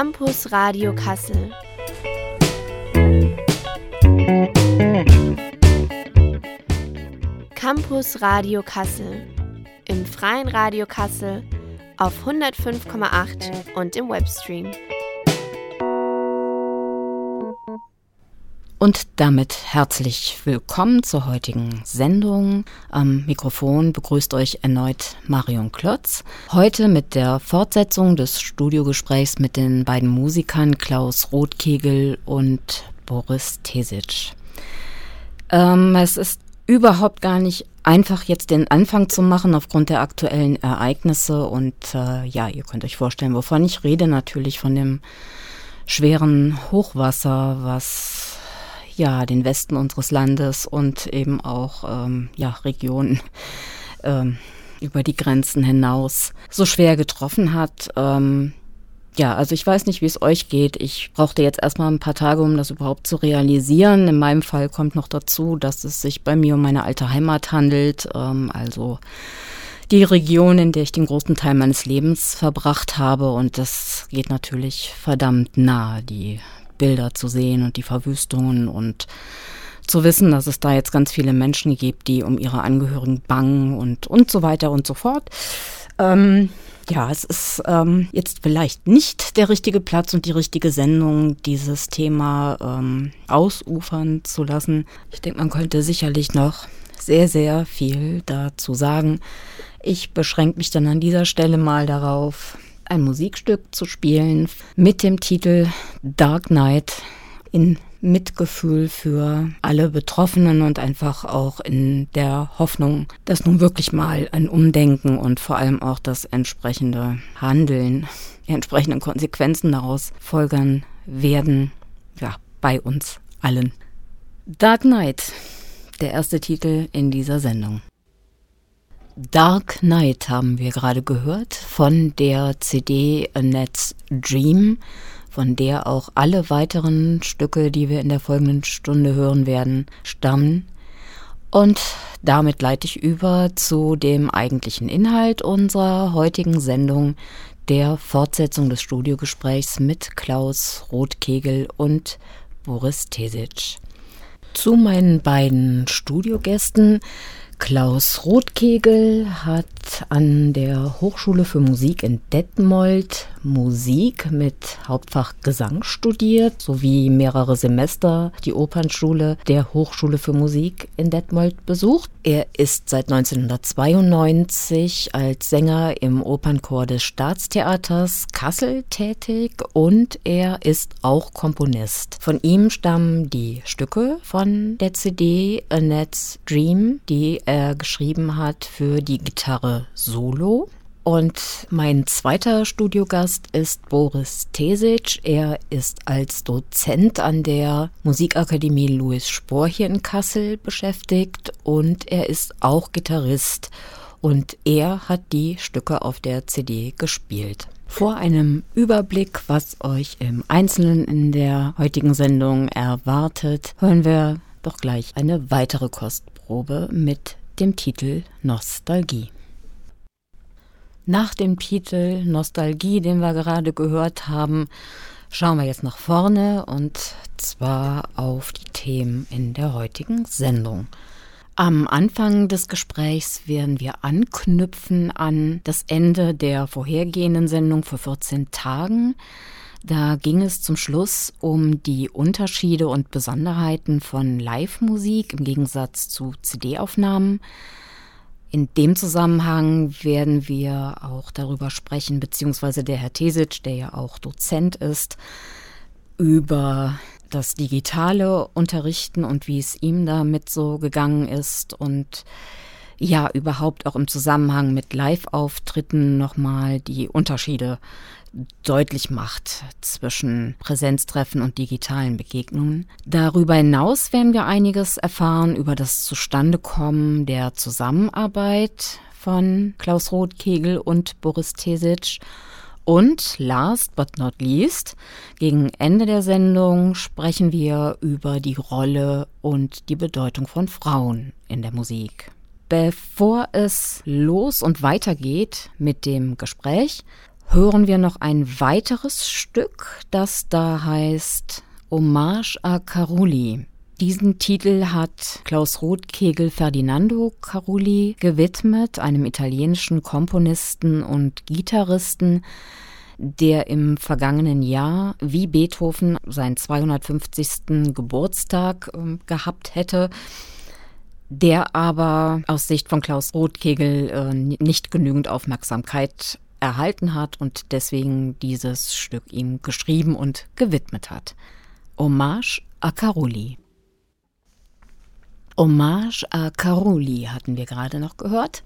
Campus Radio Kassel. Campus Radio Kassel. Im freien Radio Kassel auf 105,8 und im Webstream. Und damit herzlich willkommen zur heutigen Sendung. Am Mikrofon begrüßt euch erneut Marion Klotz. Heute mit der Fortsetzung des Studiogesprächs mit den beiden Musikern Klaus Rothkegel und Boris Tesic. Ähm, es ist überhaupt gar nicht einfach jetzt den Anfang zu machen aufgrund der aktuellen Ereignisse und äh, ja, ihr könnt euch vorstellen, wovon ich rede, natürlich von dem schweren Hochwasser, was ja, den Westen unseres Landes und eben auch ähm, ja, Regionen ähm, über die Grenzen hinaus so schwer getroffen hat. Ähm, ja, also ich weiß nicht, wie es euch geht. Ich brauchte jetzt erstmal ein paar Tage, um das überhaupt zu realisieren. In meinem Fall kommt noch dazu, dass es sich bei mir um meine alte Heimat handelt. Ähm, also die Region, in der ich den großen Teil meines Lebens verbracht habe. Und das geht natürlich verdammt nah. Die Bilder zu sehen und die Verwüstungen und zu wissen, dass es da jetzt ganz viele Menschen gibt, die um ihre Angehörigen bangen und, und so weiter und so fort. Ähm, ja, es ist ähm, jetzt vielleicht nicht der richtige Platz und die richtige Sendung, dieses Thema ähm, ausufern zu lassen. Ich denke, man könnte sicherlich noch sehr, sehr viel dazu sagen. Ich beschränke mich dann an dieser Stelle mal darauf, ein Musikstück zu spielen mit dem Titel Dark Knight in Mitgefühl für alle Betroffenen und einfach auch in der Hoffnung, dass nun wirklich mal ein Umdenken und vor allem auch das entsprechende Handeln, die entsprechenden Konsequenzen daraus folgern werden, ja, bei uns allen. Dark Knight, der erste Titel in dieser Sendung. Dark Knight haben wir gerade gehört von der CD A Net's Dream, von der auch alle weiteren Stücke, die wir in der folgenden Stunde hören werden, stammen. Und damit leite ich über zu dem eigentlichen Inhalt unserer heutigen Sendung, der Fortsetzung des Studiogesprächs mit Klaus Rothkegel und Boris Tesic. Zu meinen beiden Studiogästen Klaus Rothkegel hat an der Hochschule für Musik in Detmold Musik mit Hauptfach Gesang studiert, sowie mehrere Semester die Opernschule der Hochschule für Musik in Detmold besucht. Er ist seit 1992 als Sänger im Opernchor des Staatstheaters Kassel tätig und er ist auch Komponist. Von ihm stammen die Stücke von der CD Annette's Dream, die er geschrieben hat für die Gitarre Solo. Und mein zweiter Studiogast ist Boris Tesic. Er ist als Dozent an der Musikakademie Louis Spohr hier in Kassel beschäftigt und er ist auch Gitarrist. Und er hat die Stücke auf der CD gespielt. Vor einem Überblick, was euch im Einzelnen in der heutigen Sendung erwartet, hören wir doch gleich eine weitere Kostprobe mit dem Titel Nostalgie. Nach dem Titel Nostalgie, den wir gerade gehört haben, schauen wir jetzt nach vorne und zwar auf die Themen in der heutigen Sendung. Am Anfang des Gesprächs werden wir anknüpfen an das Ende der vorhergehenden Sendung vor 14 Tagen. Da ging es zum Schluss um die Unterschiede und Besonderheiten von Live-Musik im Gegensatz zu CD-Aufnahmen. In dem Zusammenhang werden wir auch darüber sprechen, beziehungsweise der Herr Tesic, der ja auch Dozent ist, über das digitale Unterrichten und wie es ihm damit so gegangen ist und ja, überhaupt auch im Zusammenhang mit Live-Auftritten nochmal die Unterschiede deutlich macht zwischen Präsenztreffen und digitalen Begegnungen. Darüber hinaus werden wir einiges erfahren über das Zustandekommen der Zusammenarbeit von Klaus Rothkegel und Boris Tesic. Und last but not least, gegen Ende der Sendung sprechen wir über die Rolle und die Bedeutung von Frauen in der Musik. Bevor es los und weitergeht mit dem Gespräch, hören wir noch ein weiteres Stück, das da heißt Hommage a Caruli. Diesen Titel hat Klaus Rothkegel Ferdinando Caruli gewidmet, einem italienischen Komponisten und Gitarristen, der im vergangenen Jahr wie Beethoven seinen 250. Geburtstag äh, gehabt hätte, der aber aus Sicht von Klaus Rothkegel äh, nicht genügend Aufmerksamkeit erhalten hat und deswegen dieses Stück ihm geschrieben und gewidmet hat. Hommage a Caroli. Hommage à Caroli hatten wir gerade noch gehört.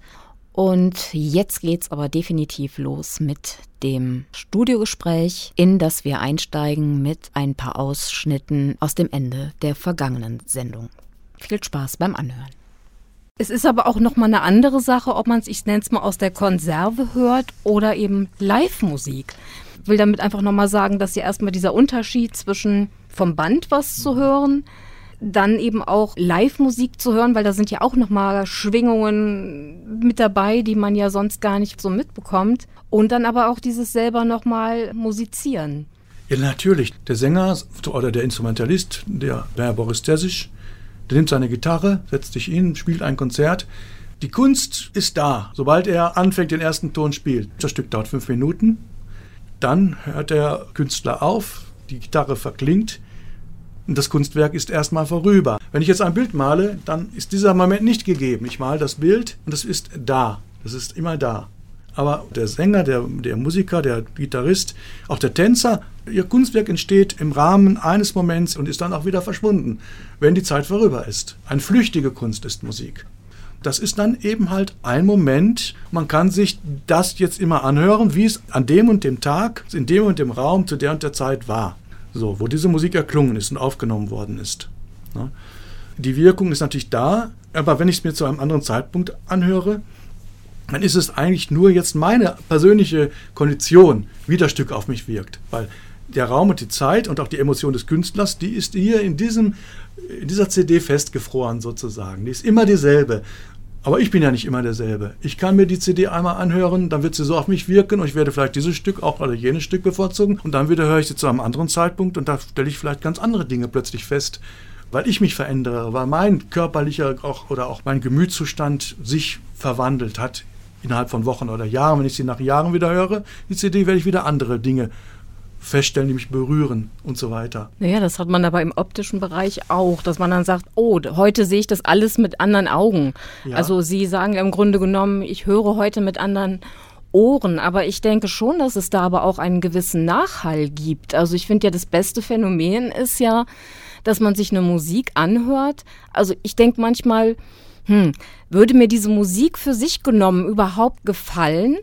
Und jetzt geht's aber definitiv los mit dem Studiogespräch, in das wir einsteigen mit ein paar Ausschnitten aus dem Ende der vergangenen Sendung. Viel Spaß beim Anhören. Es ist aber auch noch mal eine andere Sache, ob man es, ich nenne es mal, aus der Konserve hört oder eben Live-Musik. Ich will damit einfach noch mal sagen, dass ja erstmal dieser Unterschied zwischen vom Band was zu hören dann eben auch Live-Musik zu hören, weil da sind ja auch nochmal Schwingungen mit dabei, die man ja sonst gar nicht so mitbekommt. Und dann aber auch dieses selber nochmal musizieren. Ja, natürlich. Der Sänger oder der Instrumentalist, der Herr Boris Tersic, der nimmt seine Gitarre, setzt sich hin, spielt ein Konzert. Die Kunst ist da, sobald er anfängt, den ersten Ton spielt. Das Stück dauert fünf Minuten. Dann hört der Künstler auf, die Gitarre verklingt und das Kunstwerk ist erstmal vorüber. Wenn ich jetzt ein Bild male, dann ist dieser Moment nicht gegeben. Ich male das Bild und es ist da. Das ist immer da. Aber der Sänger, der, der Musiker, der Gitarrist, auch der Tänzer, ihr Kunstwerk entsteht im Rahmen eines Moments und ist dann auch wieder verschwunden, wenn die Zeit vorüber ist. Eine flüchtige Kunst ist Musik. Das ist dann eben halt ein Moment. Man kann sich das jetzt immer anhören, wie es an dem und dem Tag, in dem und dem Raum zu der und der Zeit war. So, wo diese Musik erklungen ist und aufgenommen worden ist. Ne? Die Wirkung ist natürlich da, aber wenn ich es mir zu einem anderen Zeitpunkt anhöre, dann ist es eigentlich nur jetzt meine persönliche Kondition, wie das Stück auf mich wirkt. Weil der Raum und die Zeit und auch die Emotion des Künstlers, die ist hier in, diesem, in dieser CD festgefroren sozusagen. Die ist immer dieselbe. Aber ich bin ja nicht immer derselbe. Ich kann mir die CD einmal anhören, dann wird sie so auf mich wirken und ich werde vielleicht dieses Stück auch oder jenes Stück bevorzugen und dann wieder höre ich sie zu einem anderen Zeitpunkt und da stelle ich vielleicht ganz andere Dinge plötzlich fest, weil ich mich verändere, weil mein körperlicher auch, oder auch mein Gemütszustand sich verwandelt hat innerhalb von Wochen oder Jahren. Wenn ich sie nach Jahren wieder höre, die CD, werde ich wieder andere Dinge feststellen, die mich berühren und so weiter. Naja, das hat man aber im optischen Bereich auch, dass man dann sagt, oh, heute sehe ich das alles mit anderen Augen. Ja. Also Sie sagen im Grunde genommen, ich höre heute mit anderen Ohren, aber ich denke schon, dass es da aber auch einen gewissen Nachhall gibt. Also ich finde ja, das beste Phänomen ist ja, dass man sich eine Musik anhört. Also ich denke manchmal, hm, würde mir diese Musik für sich genommen überhaupt gefallen,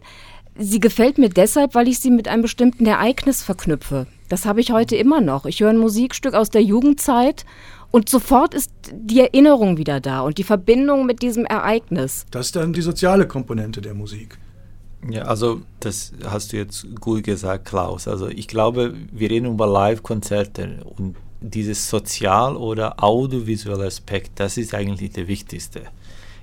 Sie gefällt mir deshalb, weil ich sie mit einem bestimmten Ereignis verknüpfe. Das habe ich heute immer noch. Ich höre ein Musikstück aus der Jugendzeit und sofort ist die Erinnerung wieder da und die Verbindung mit diesem Ereignis. Das ist dann die soziale Komponente der Musik. Ja, also das hast du jetzt gut gesagt, Klaus. Also ich glaube, wir reden über Live-Konzerte und dieses sozial- oder audiovisuelle Aspekt, das ist eigentlich der wichtigste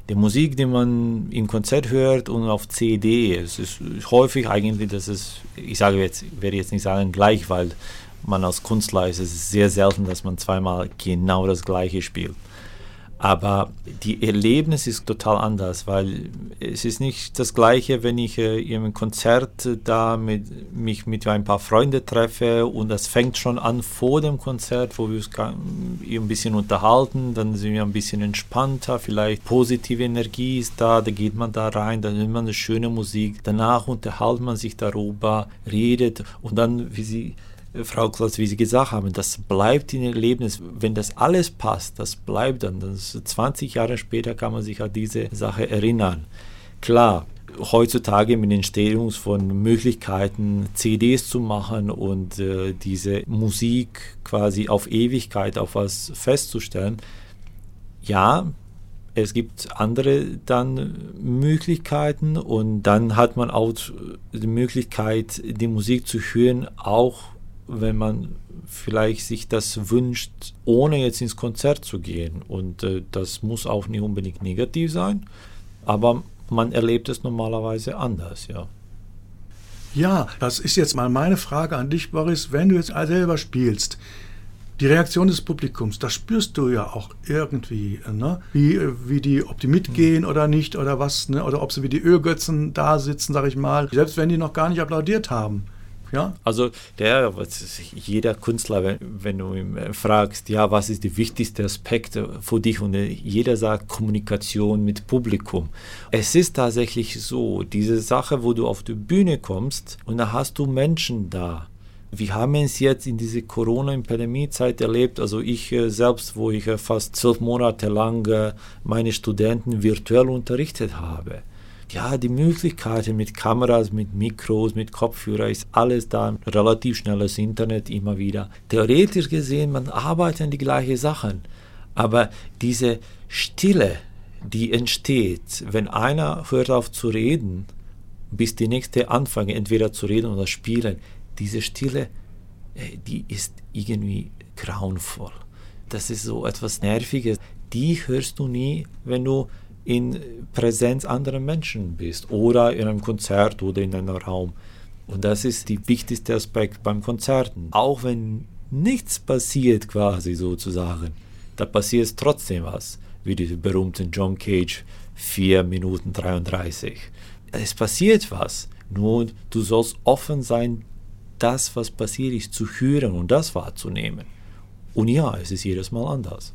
die Musik, die man im Konzert hört und auf CD. Es ist häufig eigentlich, dass es, ich sage jetzt, werde jetzt nicht sagen gleich, weil man als Künstler ist, es sehr selten, dass man zweimal genau das Gleiche spielt. Aber die Erlebnis ist total anders, weil es ist nicht das Gleiche, wenn ich äh, im Konzert da mit, mich mit ein paar Freunden treffe und das fängt schon an vor dem Konzert, wo wir uns ein bisschen unterhalten, dann sind wir ein bisschen entspannter, vielleicht positive Energie ist da, da geht man da rein, dann hört man eine schöne Musik, danach unterhält man sich darüber, redet und dann, wie sie Frau Klotz, wie Sie gesagt haben, das bleibt in Erlebnis. Wenn das alles passt, das bleibt dann. Das 20 Jahre später kann man sich an diese Sache erinnern. Klar, heutzutage mit den Entstehung von Möglichkeiten, CDs zu machen und äh, diese Musik quasi auf Ewigkeit auf was festzustellen, ja, es gibt andere dann Möglichkeiten und dann hat man auch die Möglichkeit, die Musik zu hören, auch wenn man vielleicht sich das wünscht, ohne jetzt ins Konzert zu gehen. Und äh, das muss auch nicht unbedingt negativ sein, aber man erlebt es normalerweise anders, ja. Ja, das ist jetzt mal meine Frage an dich, Boris. Wenn du jetzt selber spielst, die Reaktion des Publikums, das spürst du ja auch irgendwie, ne? wie, wie die, ob die mitgehen oder nicht oder was, ne? oder ob sie wie die Ölgötzen da sitzen, sag ich mal, selbst wenn die noch gar nicht applaudiert haben. Ja? Also der, jeder Künstler, wenn, wenn, du ihn äh, fragst, ja, was ist der wichtigste Aspekt für dich und äh, jeder sagt Kommunikation mit Publikum. Es ist tatsächlich so, diese Sache, wo du auf die Bühne kommst und da hast du Menschen da. Wir haben es jetzt in diese Corona-Pandemie-Zeit erlebt, also ich äh, selbst, wo ich fast zwölf Monate lang meine Studenten virtuell unterrichtet habe ja, die Möglichkeiten mit Kameras, mit Mikros, mit Kopfhörer ist alles da, relativ schnelles Internet immer wieder. Theoretisch gesehen, man arbeitet an die gleichen Sachen, aber diese Stille, die entsteht, wenn einer hört auf zu reden, bis die nächste anfangen, entweder zu reden oder spielen, diese Stille, äh, die ist irgendwie grauenvoll. Das ist so etwas Nerviges. Die hörst du nie, wenn du in Präsenz anderer Menschen bist oder in einem Konzert oder in einem Raum. Und das ist der wichtigste Aspekt beim Konzerten. Auch wenn nichts passiert quasi sozusagen, da passiert trotzdem was, wie diese berühmten John Cage 4 Minuten 33. Es passiert was, nur du sollst offen sein, das, was passiert ist, zu hören und das wahrzunehmen. Und ja, es ist jedes Mal anders.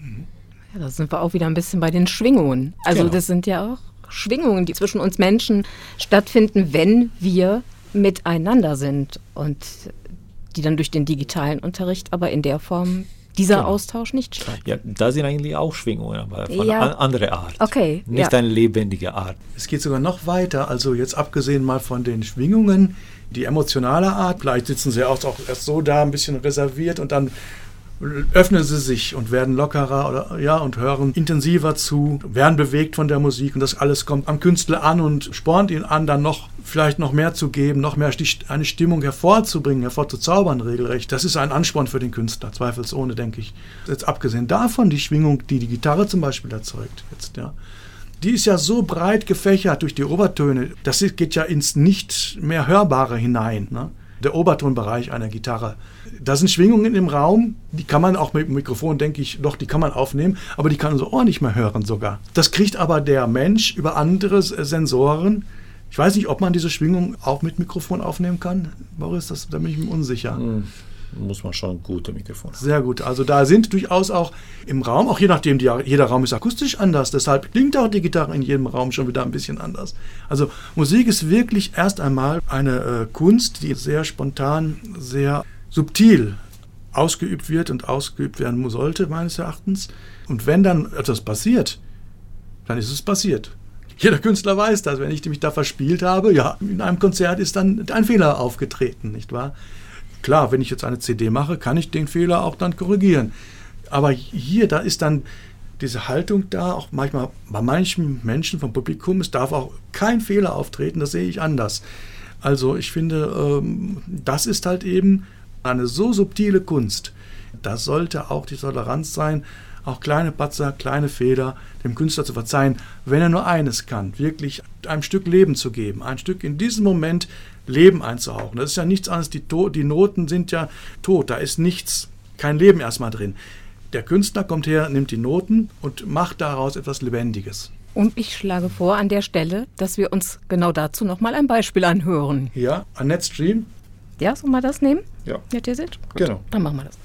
Mhm. Ja, da sind wir auch wieder ein bisschen bei den Schwingungen. Also genau. das sind ja auch Schwingungen, die zwischen uns Menschen stattfinden, wenn wir miteinander sind und die dann durch den digitalen Unterricht aber in der Form dieser genau. Austausch nicht statt. Ja, da sind eigentlich auch Schwingungen, aber von ja. einer anderen Art. Okay. Nicht ja. eine lebendige Art. Es geht sogar noch weiter. Also jetzt abgesehen mal von den Schwingungen, die emotionale Art. Vielleicht sitzen sie auch erst so da, ein bisschen reserviert und dann öffnen sie sich und werden lockerer oder ja und hören intensiver zu, werden bewegt von der Musik und das alles kommt am Künstler an und spornt ihn an, dann noch vielleicht noch mehr zu geben, noch mehr eine Stimmung hervorzubringen, hervorzuzaubern regelrecht. Das ist ein Ansporn für den Künstler, zweifelsohne, denke ich. Jetzt abgesehen davon die Schwingung, die die Gitarre zum Beispiel erzeugt, jetzt ja. Die ist ja so breit gefächert durch die Obertöne, das geht ja ins nicht mehr Hörbare hinein. Ne? Der Obertonbereich einer Gitarre da sind Schwingungen im Raum, die kann man auch mit dem Mikrofon, denke ich, doch, die kann man aufnehmen, aber die kann so Ohr nicht mehr hören sogar. Das kriegt aber der Mensch über andere Sensoren. Ich weiß nicht, ob man diese Schwingung auch mit Mikrofon aufnehmen kann. Boris, das, da bin ich mir unsicher. Hm muss man schon gute Mikrofone haben. Sehr gut. Also da sind durchaus auch im Raum, auch je nachdem, die, jeder Raum ist akustisch anders. Deshalb klingt auch die Gitarre in jedem Raum schon wieder ein bisschen anders. Also Musik ist wirklich erst einmal eine äh, Kunst, die sehr spontan, sehr subtil ausgeübt wird und ausgeübt werden sollte, meines Erachtens. Und wenn dann etwas passiert, dann ist es passiert. Jeder Künstler weiß das. Wenn ich mich da verspielt habe, ja, in einem Konzert ist dann ein Fehler aufgetreten, nicht wahr? Klar, wenn ich jetzt eine CD mache, kann ich den Fehler auch dann korrigieren. Aber hier, da ist dann diese Haltung da, auch manchmal bei manchen Menschen vom Publikum, es darf auch kein Fehler auftreten, das sehe ich anders. Also ich finde, ähm, das ist halt eben eine so subtile Kunst. Da sollte auch die Toleranz sein, auch kleine Patzer, kleine Fehler dem Künstler zu verzeihen, wenn er nur eines kann, wirklich einem Stück Leben zu geben, ein Stück in diesem Moment Leben einzuhauchen. Das ist ja nichts anderes, die, die Noten sind ja tot, da ist nichts, kein Leben erstmal drin. Der Künstler kommt her, nimmt die Noten und macht daraus etwas Lebendiges. Und ich schlage vor an der Stelle, dass wir uns genau dazu nochmal ein Beispiel anhören. Ja, Annette Stream ja, sollen wir das nehmen? Ja. Ja, ihr seht? Genau. Dann machen wir das.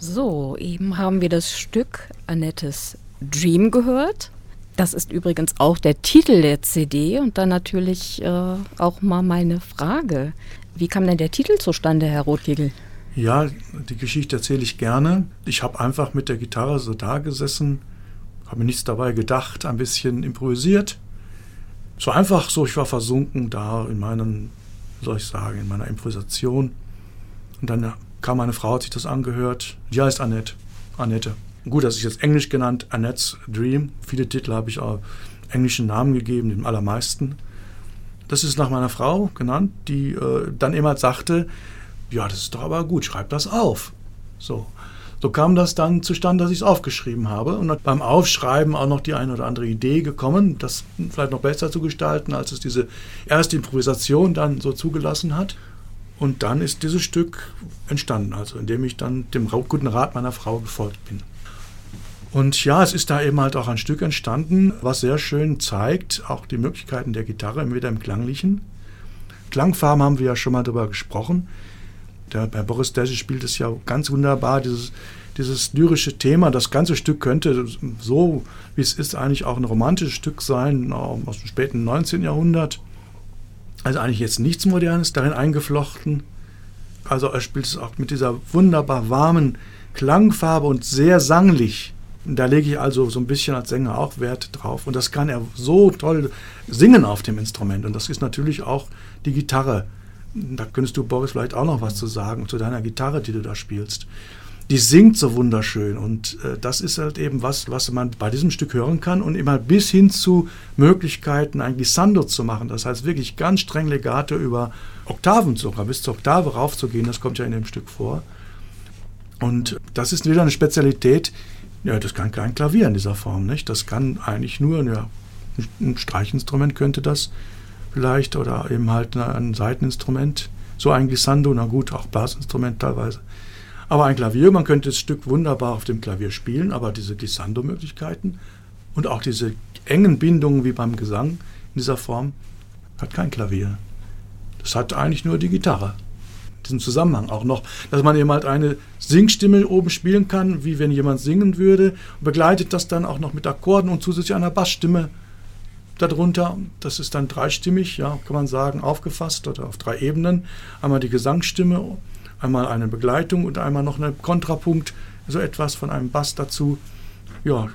So, eben haben wir das Stück Annettes Dream gehört. Das ist übrigens auch der Titel der CD und dann natürlich äh, auch mal meine Frage. Wie kam denn der Titel zustande, Herr Rothkegel? Ja, die Geschichte erzähle ich gerne. Ich habe einfach mit der Gitarre so da gesessen, habe mir nichts dabei gedacht, ein bisschen improvisiert so einfach so, ich war versunken da in meinen, soll ich sagen, in meiner Improvisation. Und dann kam meine Frau, hat sich das angehört. Die heißt Annette. Annette. Gut, das ist jetzt Englisch genannt, Annette's Dream. Viele Titel habe ich auch englischen Namen gegeben, den allermeisten. Das ist nach meiner Frau genannt, die äh, dann immer sagte, ja, das ist doch aber gut, schreib das auf. So. So kam das dann zustande, dass ich es aufgeschrieben habe und beim Aufschreiben auch noch die eine oder andere Idee gekommen, das vielleicht noch besser zu gestalten, als es diese erste Improvisation dann so zugelassen hat. Und dann ist dieses Stück entstanden, also indem ich dann dem guten Rat meiner Frau gefolgt bin. Und ja, es ist da eben halt auch ein Stück entstanden, was sehr schön zeigt, auch die Möglichkeiten der Gitarre, wieder im Klanglichen. Klangfarben haben wir ja schon mal darüber gesprochen. Der, bei Boris Desi spielt es ja ganz wunderbar, dieses, dieses lyrische Thema. Das ganze Stück könnte so, wie es ist, eigentlich auch ein romantisches Stück sein, aus dem späten 19. Jahrhundert. Also eigentlich jetzt nichts Modernes darin eingeflochten. Also er spielt es auch mit dieser wunderbar warmen Klangfarbe und sehr sanglich. Da lege ich also so ein bisschen als Sänger auch Wert drauf. Und das kann er so toll singen auf dem Instrument. Und das ist natürlich auch die Gitarre da könntest du, Boris, vielleicht auch noch was zu sagen, zu deiner Gitarre, die du da spielst. Die singt so wunderschön und äh, das ist halt eben was, was man bei diesem Stück hören kann und immer bis hin zu Möglichkeiten, ein Glissando zu machen. Das heißt wirklich ganz streng Legato über Oktaven sogar, bis zur Oktave raufzugehen, das kommt ja in dem Stück vor. Und das ist wieder eine Spezialität, ja, das kann kein Klavier in dieser Form, nicht? Das kann eigentlich nur, ja, ein Streichinstrument könnte das, vielleicht oder eben halt ein Seiteninstrument. So ein Glissando, na gut, auch Blasinstrument teilweise. Aber ein Klavier, man könnte das Stück wunderbar auf dem Klavier spielen, aber diese Glissando-Möglichkeiten und auch diese engen Bindungen wie beim Gesang in dieser Form hat kein Klavier. Das hat eigentlich nur die Gitarre. Diesen Zusammenhang auch noch, dass man eben halt eine Singstimme oben spielen kann, wie wenn jemand singen würde, und begleitet das dann auch noch mit Akkorden und zusätzlich einer Bassstimme darunter. Das ist dann dreistimmig, ja, kann man sagen, aufgefasst oder auf drei Ebenen. Einmal die Gesangsstimme, einmal eine Begleitung und einmal noch ein Kontrapunkt, so etwas von einem Bass dazu. Ja,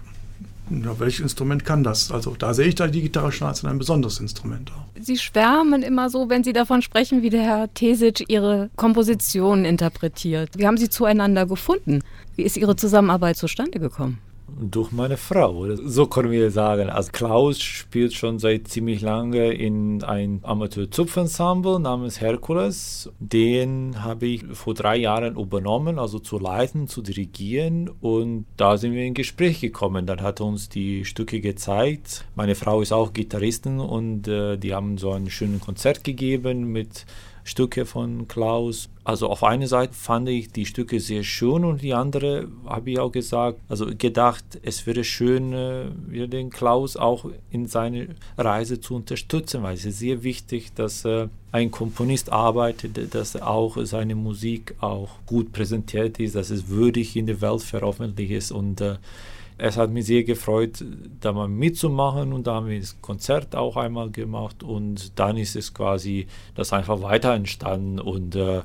welches Instrument kann das? Also da sehe ich da die Gitarre schon als ein besonderes Instrument. Sie schwärmen immer so, wenn Sie davon sprechen, wie der Herr Tesic Ihre Kompositionen interpretiert. Wie haben Sie zueinander gefunden? Wie ist Ihre Zusammenarbeit zustande gekommen? Durch meine Frau. So können wir sagen. Also Klaus spielt schon seit ziemlich lange in ein Amateur-Zupfensemble namens Herkules. Den habe ich vor drei Jahren übernommen, also zu leiten, zu dirigieren. Und da sind wir in Gespräch gekommen. Dann hat er uns die Stücke gezeigt. Meine Frau ist auch Gitarristin und äh, die haben so ein schönes Konzert gegeben mit Stücke von Klaus. Also auf eine Seite fand ich die Stücke sehr schön und die andere habe ich auch gesagt, also gedacht, es wäre schön, äh, den Klaus auch in seiner Reise zu unterstützen, weil es ist sehr wichtig, dass äh, ein Komponist arbeitet, dass auch seine Musik auch gut präsentiert ist, dass es würdig in der Welt veröffentlicht ist und äh, es hat mich sehr gefreut, da mal mitzumachen und da haben wir das Konzert auch einmal gemacht und dann ist es quasi das einfach weiter entstanden und äh,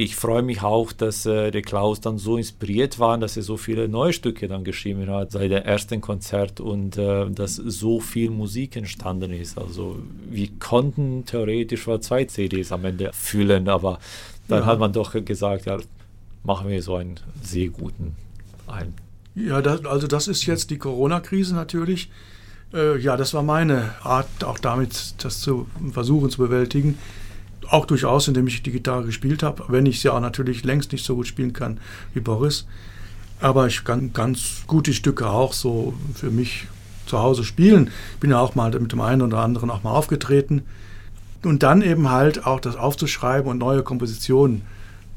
ich freue mich auch, dass äh, der Klaus dann so inspiriert war, dass er so viele neue Stücke dann geschrieben hat seit dem ersten Konzert und äh, dass so viel Musik entstanden ist. Also wir konnten theoretisch mal zwei CDs am Ende füllen, aber dann ja. hat man doch gesagt, ja, machen wir so einen sehr guten einen. Ja, das, also das ist jetzt die Corona-Krise natürlich. Äh, ja, das war meine Art, auch damit das zu versuchen zu bewältigen. Auch durchaus, indem ich die Gitarre gespielt habe, wenn ich sie auch natürlich längst nicht so gut spielen kann wie Boris. Aber ich kann ganz gute Stücke auch so für mich zu Hause spielen. Bin ja auch mal mit dem einen oder anderen auch mal aufgetreten. Und dann eben halt auch das aufzuschreiben und neue Kompositionen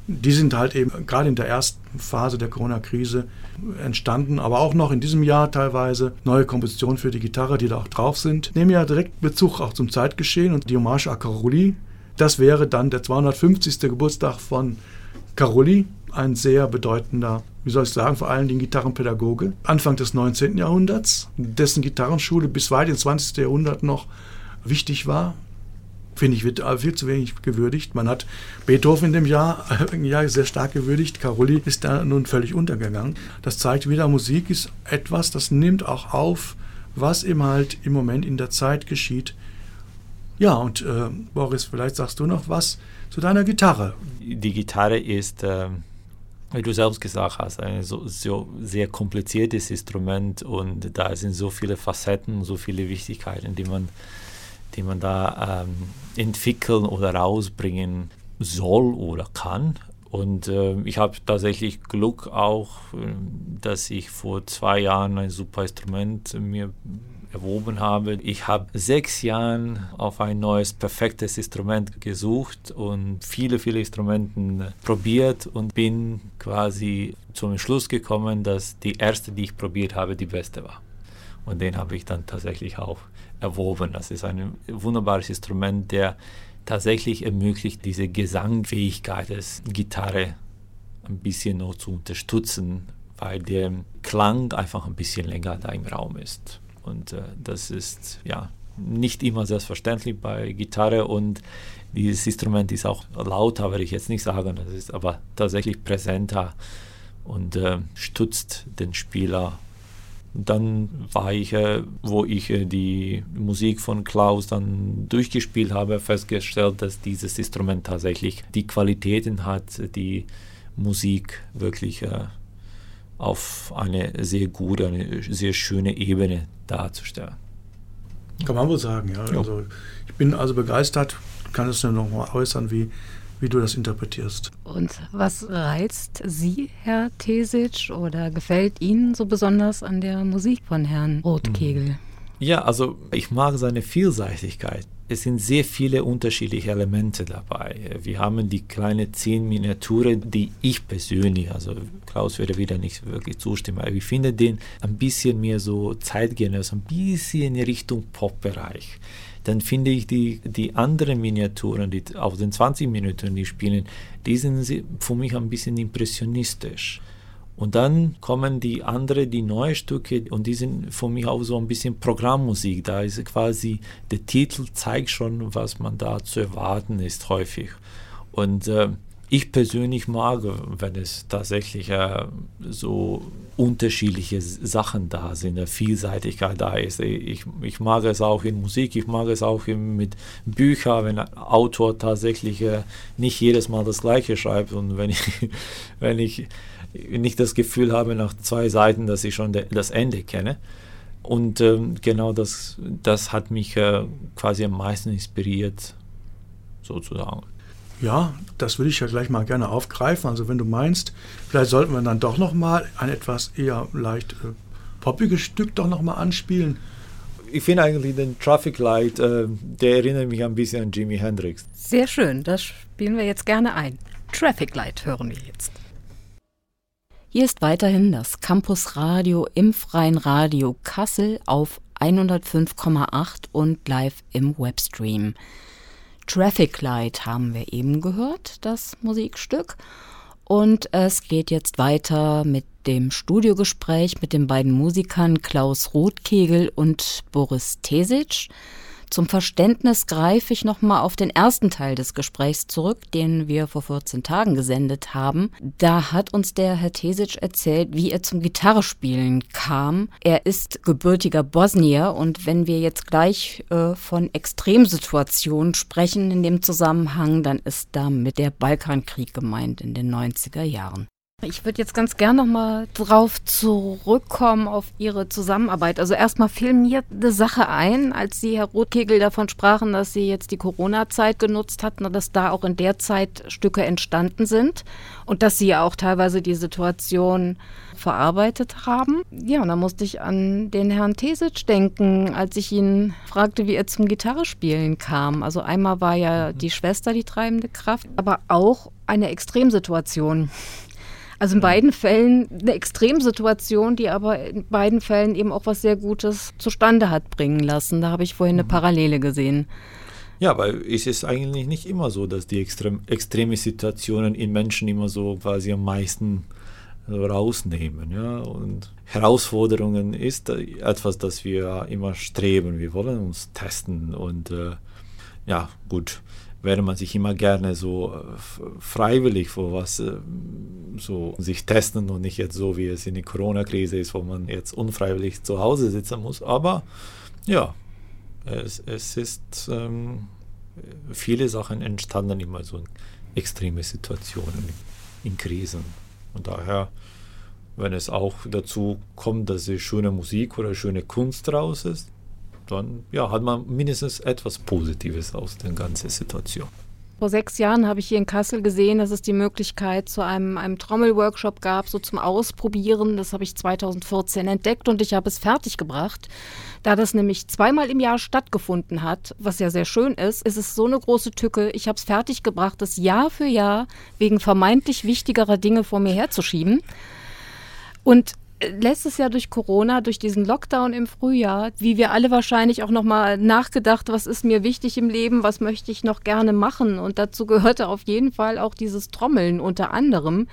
die sind halt eben gerade in der ersten Phase der Corona-Krise entstanden, aber auch noch in diesem Jahr teilweise neue Kompositionen für die Gitarre, die da auch drauf sind. Nehmen ja direkt Bezug auch zum Zeitgeschehen und die Hommage à Caroli. Das wäre dann der 250. Geburtstag von Caroli, ein sehr bedeutender, wie soll ich sagen, vor allem den Gitarrenpädagoge, Anfang des 19. Jahrhunderts, dessen Gitarrenschule bis weit ins 20. Jahrhundert noch wichtig war finde ich, wird viel zu wenig gewürdigt. Man hat Beethoven in dem Jahr, ja, sehr stark gewürdigt. Caroli ist da nun völlig untergegangen. Das zeigt wieder, Musik ist etwas, das nimmt auch auf, was eben halt im Moment in der Zeit geschieht. Ja, und äh, Boris, vielleicht sagst du noch was zu deiner Gitarre. Die Gitarre ist, äh, wie du selbst gesagt hast, ein so, so, sehr kompliziertes Instrument und da sind so viele Facetten, so viele Wichtigkeiten, die man die man da ähm, entwickeln oder rausbringen soll oder kann. Und äh, ich habe tatsächlich Glück auch, äh, dass ich vor zwei Jahren ein super Instrument mir erworben habe. Ich habe sechs Jahre auf ein neues, perfektes Instrument gesucht und viele, viele Instrumente probiert und bin quasi zum Schluss gekommen, dass die erste, die ich probiert habe, die beste war. Und den habe ich dann tatsächlich auch erworben. Das ist ein wunderbares Instrument, der tatsächlich ermöglicht, diese Gesangfähigkeit des Gitarre ein bisschen noch zu unterstützen, weil der Klang einfach ein bisschen länger da im Raum ist. Und äh, das ist ja nicht immer selbstverständlich bei Gitarre und dieses Instrument ist auch lauter, würde ich jetzt nicht sagen, das ist aber tatsächlich präsenter und äh, stützt den Spieler dann war ich, äh, wo ich äh, die Musik von Klaus dann durchgespielt habe, festgestellt, dass dieses Instrument tatsächlich die Qualitäten hat, die Musik wirklich äh, auf eine sehr gute, eine sehr schöne Ebene darzustellen. Kann man wohl sagen, ja. Also ich bin also begeistert, kann es nur noch mal äußern, wie wie du das interpretierst. Und was reizt Sie, Herr Tesic, oder gefällt Ihnen so besonders an der Musik von Herrn Rotkegel? Hm. Ja, also ich mag seine Vielseitigkeit. Es sind sehr viele unterschiedliche Elemente dabei. Wir haben die kleine zehn Miniature, die ich persönlich, also Klaus würde wieder nicht wirklich zustimmen, aber ich finde den ein bisschen mehr so zeitgenössisch, ein bisschen in Richtung Pop-Bereich dann finde ich die, die anderen Miniaturen, die auf den 20 Minuten die spielen, die sind für mich ein bisschen impressionistisch. Und dann kommen die anderen, die neuen Stücke, und die sind für mich auch so ein bisschen Programmmusik. Da ist quasi, der Titel zeigt schon, was man da zu erwarten ist, häufig. Und äh, ich persönlich mag, wenn es tatsächlich äh, so unterschiedliche Sachen da sind, eine Vielseitigkeit da ist. Ich, ich mag es auch in Musik, ich mag es auch in, mit Büchern, wenn ein Autor tatsächlich äh, nicht jedes Mal das Gleiche schreibt und wenn ich, wenn ich nicht das Gefühl habe nach zwei Seiten, dass ich schon de, das Ende kenne. Und ähm, genau das, das hat mich äh, quasi am meisten inspiriert, sozusagen. Ja, das würde ich ja gleich mal gerne aufgreifen. Also wenn du meinst, vielleicht sollten wir dann doch noch mal ein etwas eher leicht äh, poppiges Stück doch noch mal anspielen. Ich finde eigentlich den Traffic Light, äh, der erinnert mich ein bisschen an Jimi Hendrix. Sehr schön, das spielen wir jetzt gerne ein. Traffic Light hören wir jetzt. Hier ist weiterhin das Campus Radio im Freien Radio Kassel auf 105,8 und live im Webstream. Traffic Light haben wir eben gehört, das Musikstück. Und es geht jetzt weiter mit dem Studiogespräch mit den beiden Musikern Klaus Rothkegel und Boris Tesic. Zum Verständnis greife ich nochmal auf den ersten Teil des Gesprächs zurück, den wir vor 14 Tagen gesendet haben. Da hat uns der Herr Tesic erzählt, wie er zum Gitarrespielen kam. Er ist gebürtiger Bosnier und wenn wir jetzt gleich äh, von Extremsituationen sprechen in dem Zusammenhang, dann ist damit der Balkankrieg gemeint in den 90er Jahren. Ich würde jetzt ganz gern nochmal drauf zurückkommen auf Ihre Zusammenarbeit. Also erstmal fiel mir eine Sache ein, als Sie, Herr Rothkegel, davon sprachen, dass Sie jetzt die Corona-Zeit genutzt hatten und dass da auch in der Zeit Stücke entstanden sind und dass Sie ja auch teilweise die Situation verarbeitet haben. Ja, und da musste ich an den Herrn Tesic denken, als ich ihn fragte, wie er zum Gitarrespielen kam. Also einmal war ja die Schwester die treibende Kraft, aber auch eine Extremsituation. Also in beiden Fällen eine Extremsituation, die aber in beiden Fällen eben auch was sehr Gutes zustande hat bringen lassen. Da habe ich vorhin eine mhm. Parallele gesehen. Ja, weil es ist eigentlich nicht immer so, dass die extrem, extreme Situationen in Menschen immer so quasi am meisten rausnehmen. Ja? Und Herausforderungen ist etwas, das wir immer streben. Wir wollen uns testen und äh, ja, gut wäre man sich immer gerne so äh, freiwillig vor was äh, so sich testen und nicht jetzt so, wie es in der Corona-Krise ist, wo man jetzt unfreiwillig zu Hause sitzen muss. Aber ja, es, es ist ähm, viele Sachen entstanden immer so in extreme Situationen, in Krisen. Und daher, wenn es auch dazu kommt, dass schöne Musik oder schöne Kunst raus ist, dann ja, hat man mindestens etwas Positives aus der ganzen Situation. Vor sechs Jahren habe ich hier in Kassel gesehen, dass es die Möglichkeit zu einem, einem Trommelworkshop gab, so zum Ausprobieren. Das habe ich 2014 entdeckt und ich habe es fertiggebracht. Da das nämlich zweimal im Jahr stattgefunden hat, was ja sehr schön ist, ist es so eine große Tücke. Ich habe es fertiggebracht, das Jahr für Jahr wegen vermeintlich wichtigerer Dinge vor mir herzuschieben. Und letztes Jahr durch Corona, durch diesen Lockdown im Frühjahr, wie wir alle wahrscheinlich auch nochmal nachgedacht, was ist mir wichtig im Leben, was möchte ich noch gerne machen. Und dazu gehörte auf jeden Fall auch dieses Trommeln unter anderem.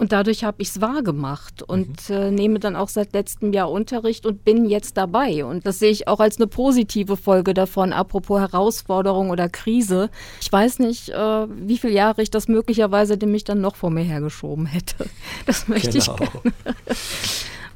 Und dadurch habe ich es wahrgemacht und mhm. äh, nehme dann auch seit letztem Jahr Unterricht und bin jetzt dabei. Und das sehe ich auch als eine positive Folge davon, apropos Herausforderung oder Krise. Ich weiß nicht, äh, wie viele Jahre ich das möglicherweise mich dann noch vor mir hergeschoben hätte. Das möchte genau. ich gerne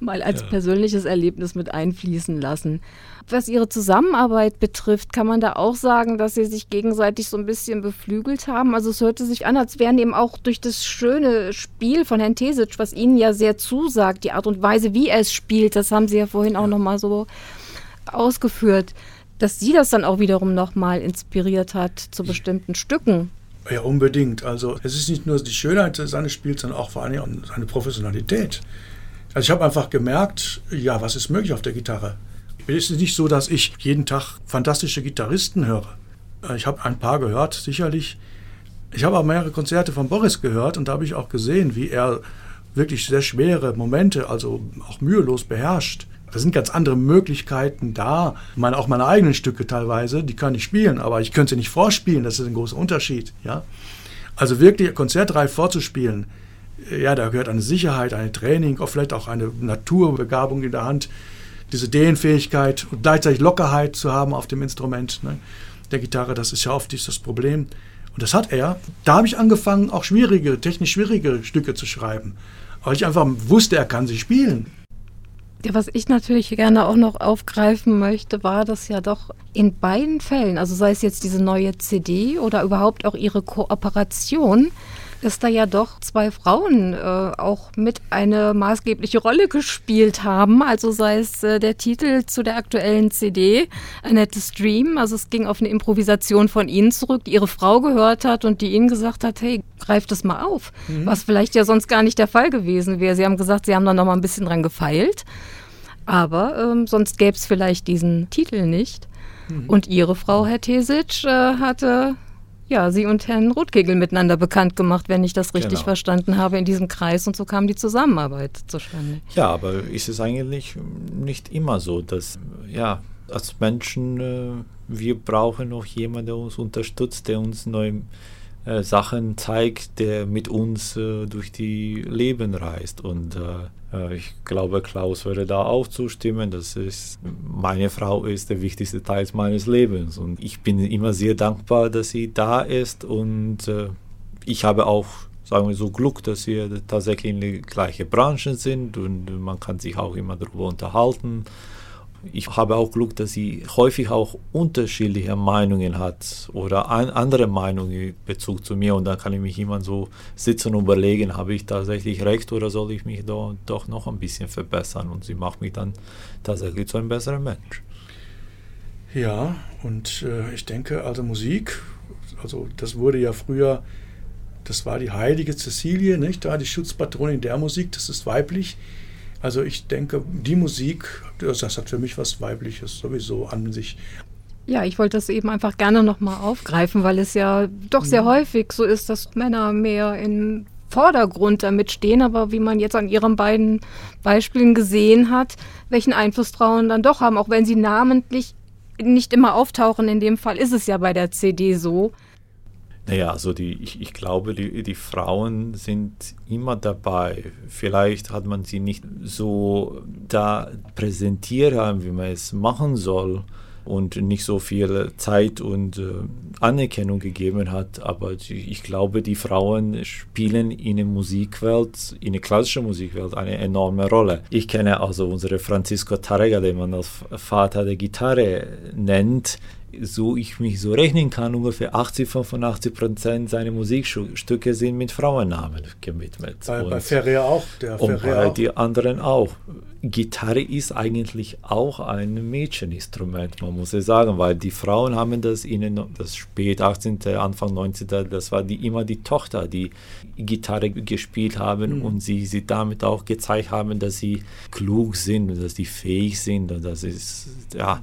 mal als ja. persönliches Erlebnis mit einfließen lassen. Was Ihre Zusammenarbeit betrifft, kann man da auch sagen, dass Sie sich gegenseitig so ein bisschen beflügelt haben. Also es hörte sich an, als wären eben auch durch das schöne Spiel von Herrn Tesic, was Ihnen ja sehr zusagt, die Art und Weise, wie er es spielt, das haben Sie ja vorhin auch nochmal so ausgeführt, dass Sie das dann auch wiederum nochmal inspiriert hat zu bestimmten Stücken. Ja, unbedingt. Also es ist nicht nur die Schönheit seines Spiels, sondern auch vor allem seine Professionalität. Also ich habe einfach gemerkt, ja, was ist möglich auf der Gitarre. Es ist nicht so, dass ich jeden Tag fantastische Gitarristen höre. Äh, ich habe ein paar gehört, sicherlich. Ich habe auch mehrere Konzerte von Boris gehört und da habe ich auch gesehen, wie er wirklich sehr schwere Momente, also auch mühelos beherrscht. Da sind ganz andere Möglichkeiten da. Meine, auch meine eigenen Stücke teilweise, die kann ich spielen, aber ich könnte sie nicht vorspielen, das ist ein großer Unterschied. Ja? Also wirklich konzertreif vorzuspielen, ja, da gehört eine Sicherheit, ein Training, auch vielleicht auch eine Naturbegabung in der Hand, diese Dehnfähigkeit und gleichzeitig Lockerheit zu haben auf dem Instrument ne, der Gitarre, das ist ja oft das Problem. Und das hat er. Da habe ich angefangen, auch schwierige, technisch schwierige Stücke zu schreiben. Weil ich einfach wusste, er kann sie spielen. Ja, was ich natürlich gerne auch noch aufgreifen möchte, war, dass ja doch in beiden Fällen, also sei es jetzt diese neue CD oder überhaupt auch ihre Kooperation, dass da ja doch zwei Frauen äh, auch mit eine maßgebliche Rolle gespielt haben. Also sei es äh, der Titel zu der aktuellen CD, Annette Stream. Also es ging auf eine Improvisation von Ihnen zurück, die Ihre Frau gehört hat und die Ihnen gesagt hat, hey, greif das mal auf. Mhm. Was vielleicht ja sonst gar nicht der Fall gewesen wäre. Sie haben gesagt, Sie haben da noch mal ein bisschen dran gefeilt. Aber ähm, sonst gäbe es vielleicht diesen Titel nicht. Mhm. Und Ihre Frau, Herr Tesic, äh, hatte ja, Sie und Herrn Rotkegel miteinander bekannt gemacht, wenn ich das richtig genau. verstanden habe, in diesem Kreis. Und so kam die Zusammenarbeit zustande. Ja, aber ist es eigentlich nicht immer so, dass, ja, als Menschen, äh, wir brauchen noch jemanden, der uns unterstützt, der uns neue äh, Sachen zeigt, der mit uns äh, durch die Leben reist. Und äh, ich glaube, Klaus würde da auch zustimmen. Das ist, meine Frau ist der wichtigste Teil meines Lebens. Und ich bin immer sehr dankbar, dass sie da ist. Und äh, ich habe auch sagen wir so, Glück, dass wir tatsächlich in der gleichen Branche sind und man kann sich auch immer darüber unterhalten ich habe auch Glück, dass sie häufig auch unterschiedliche Meinungen hat oder ein, andere Meinungen in Bezug zu mir und dann kann ich mich immer so sitzen und überlegen, habe ich tatsächlich recht oder soll ich mich da, doch noch ein bisschen verbessern und sie macht mich dann tatsächlich zu einem besseren Mensch. Ja, und äh, ich denke, also Musik, also das wurde ja früher, das war die heilige Cecilie, nicht? Da die Schutzpatronin der Musik, das ist weiblich. Also ich denke, die Musik, das hat für mich was Weibliches sowieso an sich. Ja, ich wollte das eben einfach gerne nochmal aufgreifen, weil es ja doch sehr ja. Mhm. häufig so ist, dass Männer mehr im Vordergrund damit stehen, aber wie man jetzt an ihren beiden Beispielen gesehen hat, welchen Einfluss Frauen dann doch haben, auch wenn sie namentlich nicht immer auftauchen. In dem Fall ist es ja bei der CD so. Naja, also die, ich, ich glaube, die, die Frauen sind immer dabei. Vielleicht hat man sie nicht so da präsentiert wie man es machen soll und nicht so viel Zeit und äh, Anerkennung gegeben hat. Aber ich glaube, die Frauen spielen in der Musikwelt, in der klassischen Musikwelt eine enorme Rolle. Ich kenne also unsere Francisco Tarrega, den man als Vater der Gitarre nennt so ich mich so rechnen kann, ungefähr 80, 85 Prozent seiner Musikstücke sind mit Frauennamen gewidmet. Bei, bei Ferrer auch. Der und Ferrer bei auch. die anderen auch. Gitarre ist eigentlich auch ein Mädcheninstrument, man muss es sagen, weil die Frauen haben das in das spät 18., Anfang 19., das war die, immer die Tochter, die Gitarre gespielt haben mhm. und sie, sie damit auch gezeigt haben, dass sie klug sind und dass sie fähig sind und das ist, ja,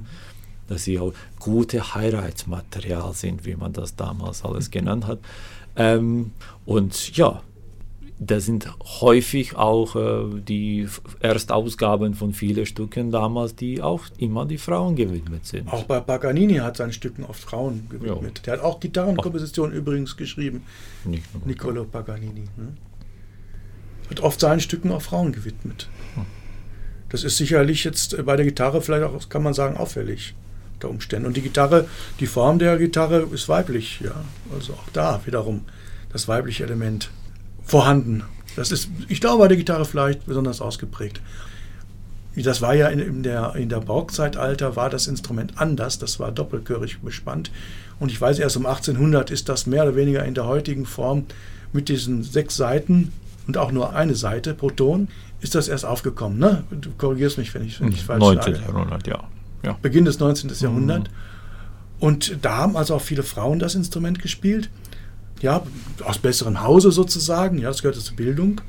dass sie auch gute Heiratsmaterial sind, wie man das damals alles genannt hat. Ähm, und ja, da sind häufig auch äh, die Erstausgaben von vielen Stücken damals, die auch immer die Frauen gewidmet sind. Auch bei Paganini hat seine Stücken oft Frauen gewidmet. Ja. Der hat auch Gitarrenkompositionen übrigens geschrieben. Niccolo Paganini. Ne? Hat oft seinen Stücken auch Frauen gewidmet. Hm. Das ist sicherlich jetzt bei der Gitarre vielleicht auch, kann man sagen, auffällig unter Umständen. Und die Gitarre, die Form der Gitarre ist weiblich, ja. Also auch da wiederum das weibliche Element vorhanden. Das ist, ich glaube, bei der Gitarre vielleicht besonders ausgeprägt. Das war ja in, in der, in der Barockzeitalter war das Instrument anders, das war doppelchörig bespannt. Und ich weiß, erst um 1800 ist das mehr oder weniger in der heutigen Form mit diesen sechs Seiten und auch nur eine Seite pro Ton, ist das erst aufgekommen. Ne? Du korrigierst mich, wenn ich, wenn ich falsch 19. sage. Jahrhundert, ja. Ja. Beginn des 19. Mhm. Jahrhunderts. Und da haben also auch viele Frauen das Instrument gespielt ja, aus besserem Hause sozusagen, ja, das gehörte zur Bildung.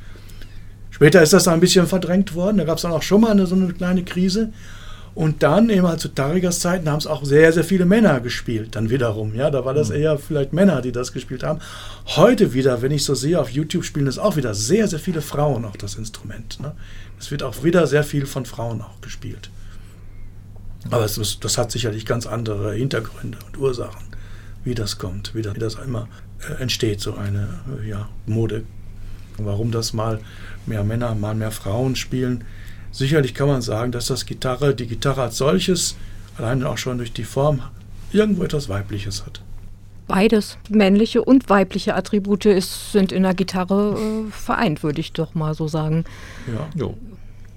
Später ist das dann ein bisschen verdrängt worden, da gab es dann auch schon mal eine, so eine kleine Krise. Und dann, eben halt zu Tarigers Zeiten, haben es auch sehr, sehr viele Männer gespielt, dann wiederum. Ja, da war das mhm. eher vielleicht Männer, die das gespielt haben. Heute wieder, wenn ich so sehe, auf YouTube spielen das auch wieder sehr, sehr viele Frauen auch das Instrument. Ne? Es wird auch wieder sehr viel von Frauen auch gespielt. Aber das, das hat sicherlich ganz andere Hintergründe und Ursachen, wie das kommt, wie das, wie das immer äh, entsteht so eine äh, ja, Mode. Warum das mal mehr Männer, mal mehr Frauen spielen. Sicherlich kann man sagen, dass das Gitarre, die Gitarre als solches, allein auch schon durch die Form, irgendwo etwas Weibliches hat. Beides, männliche und weibliche Attribute ist, sind in der Gitarre äh, vereint, würde ich doch mal so sagen. Ja, jo.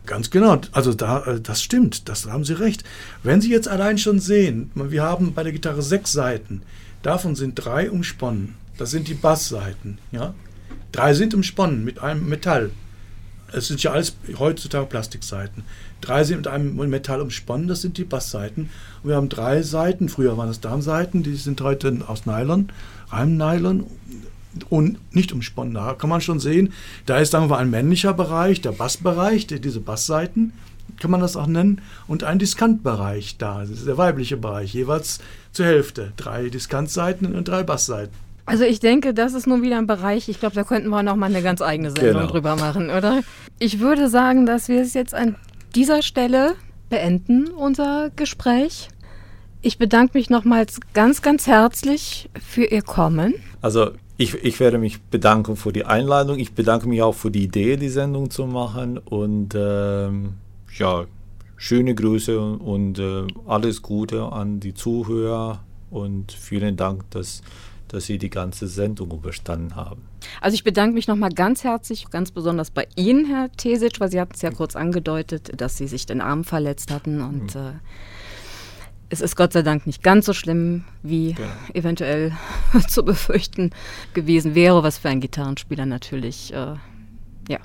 Ganz genau. Also da, äh, das stimmt, das haben Sie recht. Wenn Sie jetzt allein schon sehen, wir haben bei der Gitarre sechs Seiten, davon sind drei umsponnen. Das sind die Bassseiten. Ja? Drei sind umsponnen mit einem Metall. Es sind ja alles heutzutage Plastikseiten. Drei sind mit einem Metall umsponnen, das sind die Bassseiten. Und wir haben drei Seiten, früher waren das Darmseiten, die sind heute aus Nylon, Reimnylon und nicht umsponnen. Da kann man schon sehen, da ist sagen wir ein männlicher Bereich, der Bassbereich, diese Bassseiten, kann man das auch nennen, und ein Diskantbereich da, das ist der weibliche Bereich, jeweils zur Hälfte. Drei Diskantseiten und drei Bassseiten. Also ich denke, das ist nun wieder ein Bereich, ich glaube, da könnten wir noch mal eine ganz eigene Sendung genau. drüber machen, oder? Ich würde sagen, dass wir es jetzt an dieser Stelle beenden, unser Gespräch. Ich bedanke mich nochmals ganz, ganz herzlich für Ihr Kommen. Also ich, ich werde mich bedanken für die Einladung. Ich bedanke mich auch für die Idee, die Sendung zu machen. Und ähm, ja, schöne Grüße und, und äh, alles Gute an die Zuhörer. Und vielen Dank, dass dass Sie die ganze Sendung überstanden haben. Also ich bedanke mich nochmal ganz herzlich, ganz besonders bei Ihnen, Herr Tesic, weil Sie hatten es ja kurz angedeutet, dass Sie sich den Arm verletzt hatten und mhm. äh, es ist Gott sei Dank nicht ganz so schlimm, wie genau. eventuell zu befürchten gewesen wäre, was für einen Gitarrenspieler natürlich äh, ja,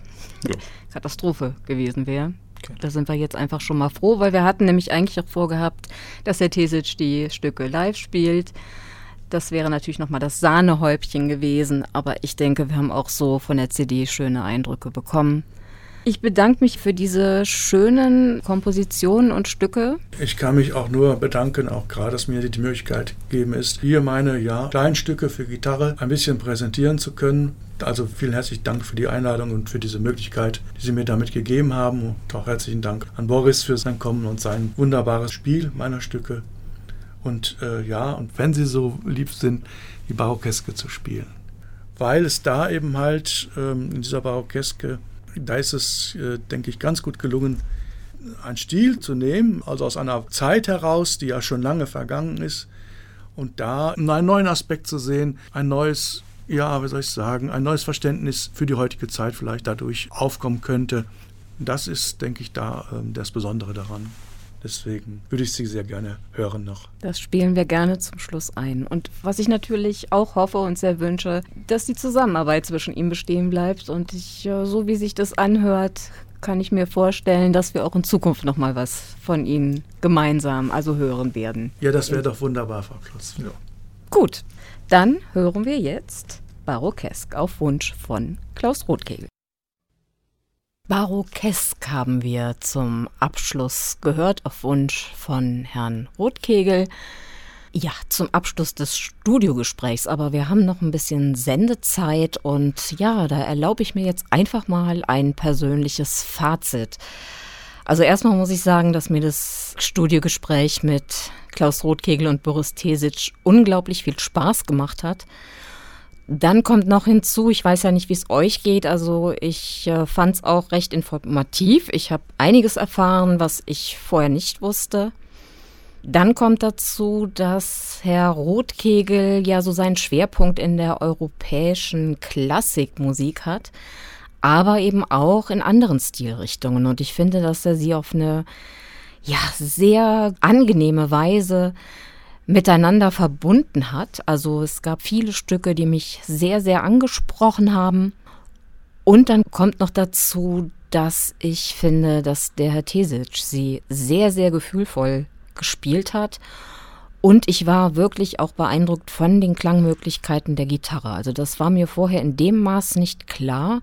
ja, Katastrophe gewesen wäre. Okay. Da sind wir jetzt einfach schon mal froh, weil wir hatten nämlich eigentlich auch vorgehabt, dass Herr Tesic die Stücke live spielt. Das wäre natürlich nochmal das Sahnehäubchen gewesen, aber ich denke, wir haben auch so von der CD schöne Eindrücke bekommen. Ich bedanke mich für diese schönen Kompositionen und Stücke. Ich kann mich auch nur bedanken, auch gerade, dass mir die Möglichkeit gegeben ist, hier meine ja, Kleinstücke für Gitarre ein bisschen präsentieren zu können. Also vielen herzlichen Dank für die Einladung und für diese Möglichkeit, die Sie mir damit gegeben haben. Und auch herzlichen Dank an Boris für sein Kommen und sein wunderbares Spiel meiner Stücke und äh, ja, und wenn sie so lieb sind, die Barockeske zu spielen. Weil es da eben halt ähm, in dieser Barockeske, da ist es, äh, denke ich, ganz gut gelungen, einen Stil zu nehmen, also aus einer Zeit heraus, die ja schon lange vergangen ist, und da einen neuen Aspekt zu sehen, ein neues, ja, wie soll ich sagen, ein neues Verständnis für die heutige Zeit vielleicht dadurch aufkommen könnte. Das ist, denke ich, da äh, das Besondere daran. Deswegen würde ich sie sehr gerne hören noch. Das spielen wir gerne zum Schluss ein. Und was ich natürlich auch hoffe und sehr wünsche, dass die Zusammenarbeit zwischen ihm bestehen bleibt. Und ich, so wie sich das anhört, kann ich mir vorstellen, dass wir auch in Zukunft noch mal was von Ihnen gemeinsam also hören werden. Ja, das wäre doch wunderbar, Frau Klotz. Ja. Gut, dann hören wir jetzt Barokesk auf Wunsch von Klaus Rothkegel. Barokesk haben wir zum Abschluss gehört auf Wunsch von Herrn Rothkegel. Ja, zum Abschluss des Studiogesprächs, aber wir haben noch ein bisschen Sendezeit und ja, da erlaube ich mir jetzt einfach mal ein persönliches Fazit. Also erstmal muss ich sagen, dass mir das Studiogespräch mit Klaus Rothkegel und Boris Tesic unglaublich viel Spaß gemacht hat. Dann kommt noch hinzu, ich weiß ja nicht, wie es euch geht, also ich äh, fand es auch recht informativ. Ich habe einiges erfahren, was ich vorher nicht wusste. Dann kommt dazu, dass Herr Rothkegel ja so seinen Schwerpunkt in der europäischen Klassikmusik hat, aber eben auch in anderen Stilrichtungen. Und ich finde, dass er sie auf eine ja sehr angenehme Weise miteinander verbunden hat. Also es gab viele Stücke, die mich sehr, sehr angesprochen haben. Und dann kommt noch dazu, dass ich finde, dass der Herr Tesic sie sehr, sehr gefühlvoll gespielt hat. Und ich war wirklich auch beeindruckt von den Klangmöglichkeiten der Gitarre. Also das war mir vorher in dem Maß nicht klar.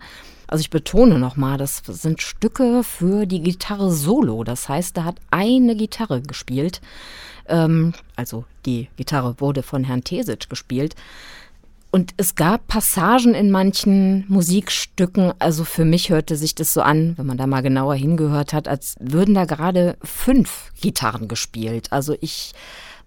Also ich betone nochmal, das sind Stücke für die Gitarre solo. Das heißt, da hat eine Gitarre gespielt. Ähm, also die Gitarre wurde von Herrn Tesic gespielt. Und es gab Passagen in manchen Musikstücken, also für mich hörte sich das so an, wenn man da mal genauer hingehört hat, als würden da gerade fünf Gitarren gespielt. Also ich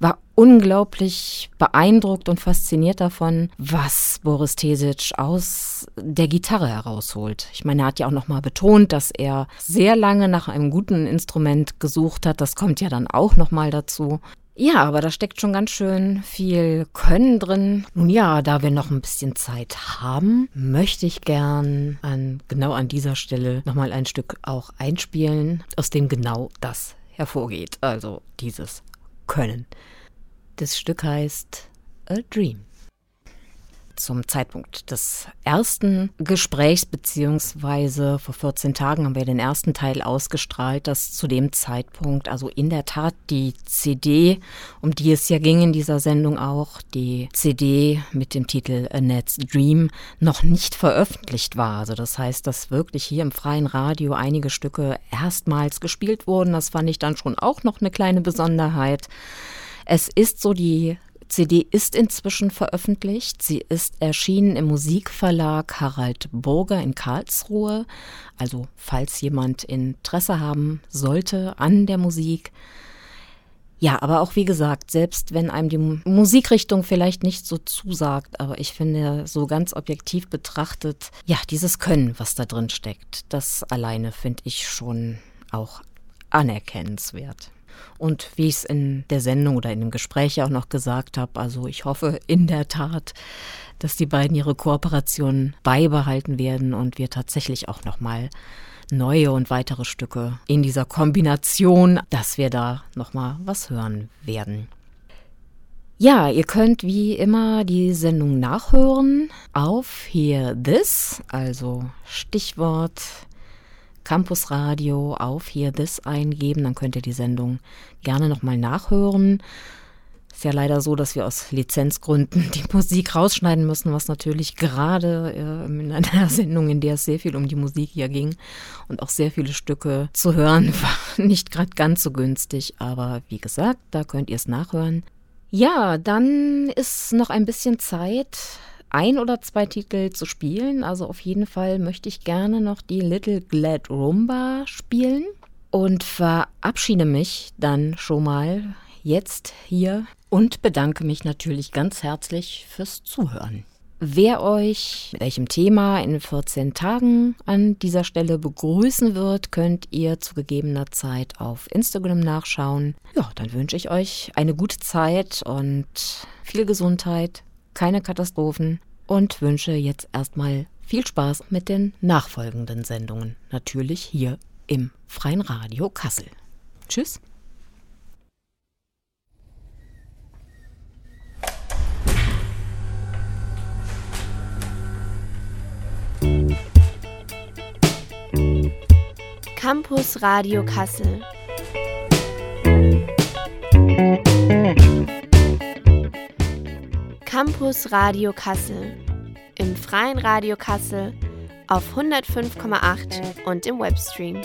war unglaublich beeindruckt und fasziniert davon, was Boris Tesic aus der Gitarre herausholt. Ich meine, er hat ja auch nochmal betont, dass er sehr lange nach einem guten Instrument gesucht hat. Das kommt ja dann auch nochmal dazu. Ja, aber da steckt schon ganz schön viel Können drin. Nun ja, da wir noch ein bisschen Zeit haben, möchte ich gern an, genau an dieser Stelle nochmal ein Stück auch einspielen, aus dem genau das hervorgeht. Also dieses Können. Das Stück heißt A Dream zum Zeitpunkt des ersten Gesprächs, beziehungsweise vor 14 Tagen haben wir den ersten Teil ausgestrahlt, dass zu dem Zeitpunkt, also in der Tat die CD, um die es ja ging in dieser Sendung auch, die CD mit dem Titel A Net's Dream noch nicht veröffentlicht war. Also das heißt, dass wirklich hier im freien Radio einige Stücke erstmals gespielt wurden. Das fand ich dann schon auch noch eine kleine Besonderheit. Es ist so die CD ist inzwischen veröffentlicht. Sie ist erschienen im Musikverlag Harald Burger in Karlsruhe. Also falls jemand Interesse haben sollte an der Musik. Ja, aber auch wie gesagt, selbst wenn einem die Musikrichtung vielleicht nicht so zusagt, aber ich finde so ganz objektiv betrachtet, ja, dieses Können, was da drin steckt, das alleine finde ich schon auch anerkennenswert. Und wie ich es in der Sendung oder in dem Gespräch auch noch gesagt habe, also ich hoffe in der Tat, dass die beiden ihre Kooperation beibehalten werden und wir tatsächlich auch noch mal neue und weitere Stücke in dieser Kombination, dass wir da noch mal was hören werden. Ja, ihr könnt wie immer die Sendung nachhören auf Hear This, also Stichwort Campusradio auf hier This eingeben, dann könnt ihr die Sendung gerne nochmal nachhören. Ist ja leider so, dass wir aus Lizenzgründen die Musik rausschneiden müssen, was natürlich gerade äh, in einer Sendung, in der es sehr viel um die Musik hier ging und auch sehr viele Stücke zu hören, war nicht gerade ganz so günstig. Aber wie gesagt, da könnt ihr es nachhören. Ja, dann ist noch ein bisschen Zeit ein oder zwei Titel zu spielen. Also auf jeden Fall möchte ich gerne noch die Little Glad Rumba spielen und verabschiede mich dann schon mal jetzt hier und bedanke mich natürlich ganz herzlich fürs Zuhören. Wer euch mit welchem Thema in 14 Tagen an dieser Stelle begrüßen wird, könnt ihr zu gegebener Zeit auf Instagram nachschauen. Ja, dann wünsche ich euch eine gute Zeit und viel Gesundheit, keine Katastrophen und wünsche jetzt erstmal viel Spaß mit den nachfolgenden Sendungen. Natürlich hier im Freien Radio Kassel. Tschüss. Campus Radio Kassel. Campus Radio Kassel. Im freien Radio Kassel auf 105,8 und im Webstream.